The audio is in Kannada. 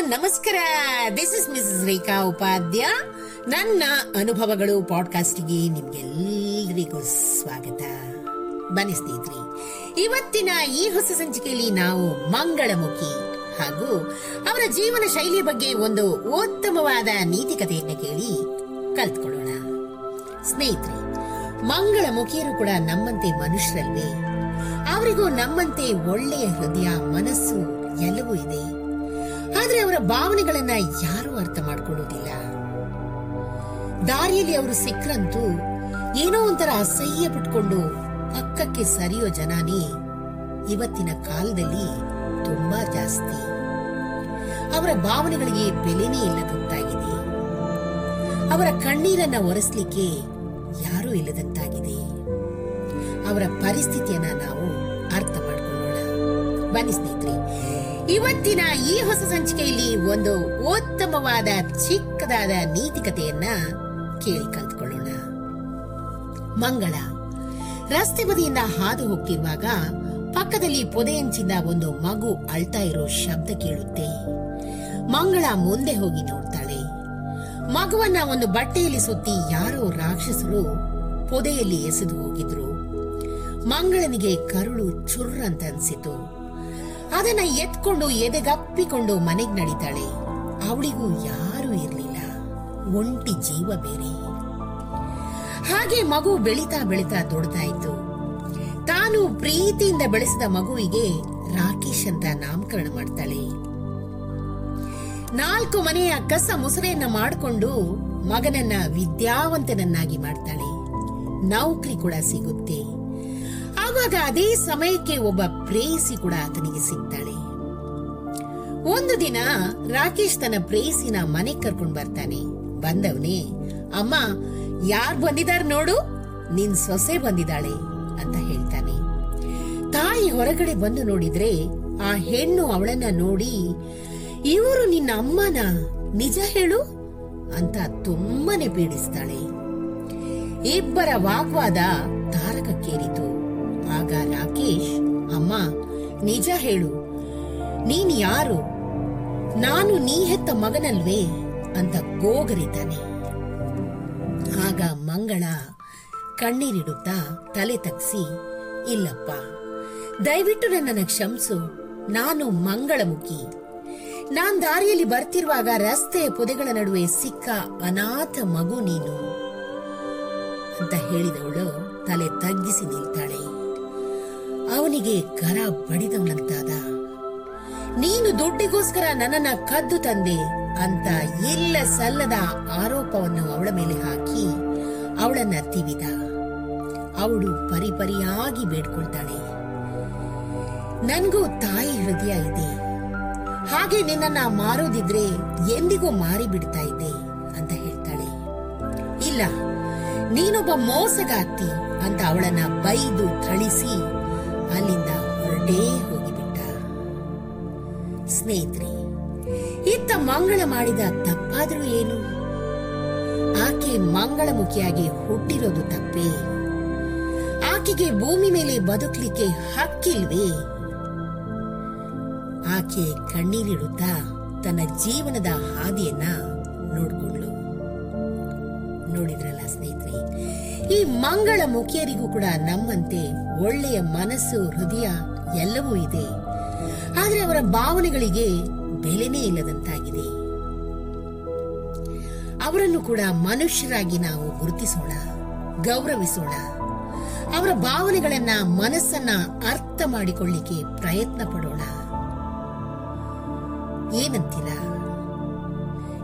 ನಮಸ್ಕಾರ. This is Mrs Rekha Upadhya ನನ್ನ ಅನುಭವಗಳು ಪಾಡ್ಕಾಸ್ಟ್ಗೆ ನಿಮ್ಗೆಲ್ಲರಿಗೂ ಸ್ವಾಗತ. ಬನ್ನಿ ಸ್ನೇಹಿತರೆ, ಇವತ್ತಿನ ಈ ಹೊಸ ಸಂಚಿಕೆಯಲ್ಲಿ ನಾವು ಮಂಗಳಮುಖಿ ಹಾಗೂ ಅವರ ಜೀವನ ಶೈಲಿಯ ಬಗ್ಗೆ ಒಂದು ಉತ್ತಮವಾದ ನೀತಿಕತೆಯನ್ನು ಕೇಳಿ ಕಲ್ತ್ಕೊಳ್ಳೋಣ. ಸ್ನೇಹಿತರೆ, ಮಂಗಳಮುಖಿಯರು ಕೂಡ ನಮ್ಮಂತೆ ಮನುಷ್ಯರಲ್ವೇ. ಅವರಿಗೂ ನಮ್ಮಂತೆ ಒಳ್ಳೆಯ ಹೃದಯ, ಮನಸ್ಸು ಎಲ್ಲವೂ ಇದೆ. ಆದ್ರೆ ಅವರ ಭಾವನೆಗಳನ್ನ ಯಾರು ಅರ್ಥ ಮಾಡ್ಕೊಳ್ಳೋದಿಲ್ಲ. ದಾರಿಯಲ್ಲಿ ಅವರು ಸಿಕ್ರಂತೂ ಏನೋ ಒಂಥರ ಅಸಹ್ಯ ಪಟ್ಕೊಂಡು ಪಕ್ಕಕ್ಕೆ ಸರಿಯೋ ಜನಾನೇ ಇವತ್ತಿನ ಕಾಲದಲ್ಲಿ ತುಂಬಾ ಜಾಸ್ತಿ. ಅವರ ಭಾವನೆಗಳಿಗೆ ಬೆಲೆನೇ ಇಲ್ಲದಂತಾಗಿದೆ. ಅವರ ಕಣ್ಣೀರನ್ನ ಒರೆಸ್ಲಿಕ್ಕೆ ಯಾರೂ ಇಲ್ಲದಂತಾಗಿದೆ. ಅವರ ಪರಿಸ್ಥಿತಿಯನ್ನ ನಾವು ಅರ್ಥ ಮಾಡಿಕೊಳ್ಳೋಣ. ಬನ್ನಿ ಸ್ನೇಹಿತರೆ ಇವತ್ತಿನ ಈ ಹೊಸ ಸಂಚಿಕೆಯಲ್ಲಿ ಒಂದು ಉತ್ತಮವಾದ, ಚಿಕ್ಕದಾದ ನೀತಿಕತೆಯನ್ನ ಕೇಳಿ ಕಲ್ತ್ಕೊಳ್ಳೋಣ. ಮಂಗಳ, ರಸ್ತೆ ಬದಿಯಿಂದ ಹಾದು ಹೋಗ್ತಿರುವಾಗ ಪಕ್ಕದಲ್ಲಿ ಪೊದೆಯಂಚಿಂದ ಒಂದು ಮಗು ಅಳ್ತಾ ಇರೋ ಶಬ್ದ ಕೇಳುತ್ತೆ. ಮಂಗಳ ಮುಂದೆ ಹೋಗಿ ನೋಡ್ತಾಳೆ. ಮಗುವನ್ನ ಒಂದು ಬಟ್ಟೆಯಲ್ಲಿ ಸುತ್ತಿ ಯಾರೋ ರಾಕ್ಷಸರು ಪೊದೆಯಲ್ಲಿ ಎಸೆದು ಹೋಗಿದ್ರು. ಮಂಗಳನಿಗೆ ಕರುಳು ಚುರ್ರಂತ ಅಂತ ಅನ್ಸಿತು ಅದನ್ನ ಎತ್ಕೊಂಡು ಎದೆಗಪ್ಪಿಕೊಂಡು ಮನೆಗ್ ನಡೀತಾಳೆ. ಅವಳಿಗೂ ಯಾರೂ ಇರ್ಲಿಲ್ಲ. ಒಂಟಿ ಜೀವ ಬೇರೆ. ಹಾಗೆ ಮಗು ಬೆಳಿತಾ ಬೆಳಿತಾ ದೊಡ್ಡತಾ ಇತ್ತು. ತಾನು ಪ್ರೀತಿಯಿಂದ ಬೆಳೆಸಿದ ಮಗುವಿಗೆ ರಾಕೇಶ್ ಅಂತ ನಾಮಕರಣ ಮಾಡ್ತಾಳೆ. ನಾಲ್ಕು ಮನೆಯ ಕಸ ಮುಸರೆಯನ್ನ ಮಾಡಿಕೊಂಡು ಮಗನನ್ನ ವಿದ್ಯಾವಂತನನ್ನಾಗಿ ಮಾಡ್ತಾಳೆ. ನೌಕರಿ ಕೂಡ ಸಿಗುತ್ತೆ. ಆವಾಗ ಅದೇ ಸಮಯಕ್ಕೆ ಒಬ್ಬ ಪ್ರೇಯಸಿ ಕೂಡ ಆತನಿಗೆ ಸಿಗ್ತಾಳೆ. ಒಂದು ದಿನ ರಾಕೇಶ್ ತನ್ನ ಪ್ರೇಯಸಿನ ಮನೆ ಕರ್ಕೊಂಡ್ ಬರ್ತಾನೆ. ಬಂದವನೇ, ಅಮ್ಮ, ಯಾರ್ ಬಂದಿದಾರ ನೋಡು? ನಿನ್ ಸೊಸೆ ಬಂದಿದ್ದಾಳೆ ಅಂತ ಹೇಳ್ತಾನೆ. ತಾಯಿ ಹೊರಗಡೆ ಬಂದು ನೋಡಿದ್ರೆ ಆ ಹೆಣ್ಣು ಅವಳನ್ನ ನೋಡಿ, ಇವರು ನಿನ್ನ ಅಮ್ಮನ? ನಿಜ ಹೇಳು? ಅಂತ ತುಂಬಾನೇ ಪೀಡಿಸ್ತಾಳೆ. ಇಬ್ಬರ ವಾಗ್ವಾದ ತಾರಕಕ್ಕೇರಿತು. ಆಗ ರಾಕೇಶ್, ಅಮ್ಮ, ನಿಜ ಹೇಳು. ನೀನ್ ಯಾರು? ನಾನು ನೀ ಹೆತ್ತ ಮಗನಲ್ವೇ? ಅಂತ ಗೋಗರಿತಾನೆ ಆಗ ಮಂಗಳ ಕಣ್ಣೀರಿಡುತ್ತಾ ತಲೆ ತಗ್ಸಿ, ಇಲ್ಲಪ್ಪ, ದಯವಿಟ್ಟು ನನ್ನನ್ನು ಕ್ಷಮಿಸು. ನಾನು ಮಂಗಳಮುಖಿ. ನಾನ್ ದಾರಿಯಲ್ಲಿ ಬರ್ತಿರುವಾಗ ರಸ್ತೆಯ ಪೊದೆಗಳ ನಡುವೆ ಸಿಕ್ಕ ಅನಾಥ ಮಗು ನೀನು. ಅಂತ ಹೇಳಿದವಳು ತಲೆ ತಗ್ಗಿಸಿ ನಿಲ್ತಾಳೆ ಅವನಿಗೆ ಕರ ಬಡಿದವನಂತಾದ ನೀನು ದುಡ್ಡಿಗೋಸ್ಕರ ನನ್ನನ್ನ ಕದ್ದು ತಂದೆ ಅಂತ ಎಲ್ಲ ಸಲ್ಲದ ಆರೋಪವನ್ನು ಅವಳ ಮೇಲೆ ಹಾಕಿ ಅವಳನ್ನ ತಿವಿದ. ಅವಳು ಪರಿಪರಿಯಾಗಿ ಬೇಡ್ಕೊಳ್ತಾಳೆ. ನನ್ಗೂ ತಾಯಿ ಹೃದಯ ಇದೆ. ಹಾಗೆ ನಿನ್ನನ್ನ ಮಾರೋದಿದ್ರೆ ಎಂದಿಗೂ ಮಾರಿ ಬಿಡ್ತಾ ಇದ್ದೆ ಅಂತ ಹೇಳ್ತಾಳೆ. ಇಲ್ಲ, ನೀನೊಬ್ಬ ಮೋಸಗಾತಿ ಅಂತ ಅವಳನ್ನ ಬೈದು ಥಳಿಸಿ ಅಲ್ಲಿಂದ ಹೊರಟೇ ಹೋಗಿಬಿಟ್ಟ. ಸ್ನೇಹಿತರೆ ಇತ್ತ ಮಂಗಳ ಮಾಡಿದ ತಪ್ಪಾದ್ರೂ ಏನು? ಆಕೆ ಮಂಗಳಮುಖಿಯಾಗಿ ಹುಟ್ಟಿರೋದು ತಪ್ಪೇ? ಆಕೆಗೆ ಭೂಮಿ ಮೇಲೆ ಬದುಕಲಿಕ್ಕೆ ಹಕ್ಕಿಲ್ವೇ? ಆಕೆ ಕಣ್ಣೀರಿಡುತ್ತಾ ತನ್ನ ಜೀವನದ ಹಾದಿಯನ್ನ ನೋಡ್ಕೊಂಡ್ಲು ನೋಡಿದ್ರಲ್ಲ ಸ್ನೇಹಿತರೆ? ಈ ಮಂಗಳ ಮುಖಿಯರಿಗೂ ಕೂಡ ನಮ್ಮಂತೆ ಒಳ್ಳೆಯ ಮನಸ್ಸು, ಹೃದಯ ಎಲ್ಲವೂ ಇದೆ. ಆದರೆ ಅವರ ಭಾವನೆಗಳಿಗೆ ಬೆಲೆನೇ ಇಲ್ಲದಂತಾಗಿದೆ. ಅವರನ್ನು ಕೂಡ ಮನುಷ್ಯರಾಗಿ ನಾವು ಗುರುತಿಸೋಣ, ಗೌರವಿಸೋಣ. ಅವರ ಭಾವನೆಗಳನ್ನ, ಮನಸ್ಸನ್ನ ಅರ್ಥ ಮಾಡಿಕೊಳ್ಳಿಕ್ಕೆ ಪ್ರಯತ್ನ ಪಡೋಣ. ಏನಂತೀರಾ?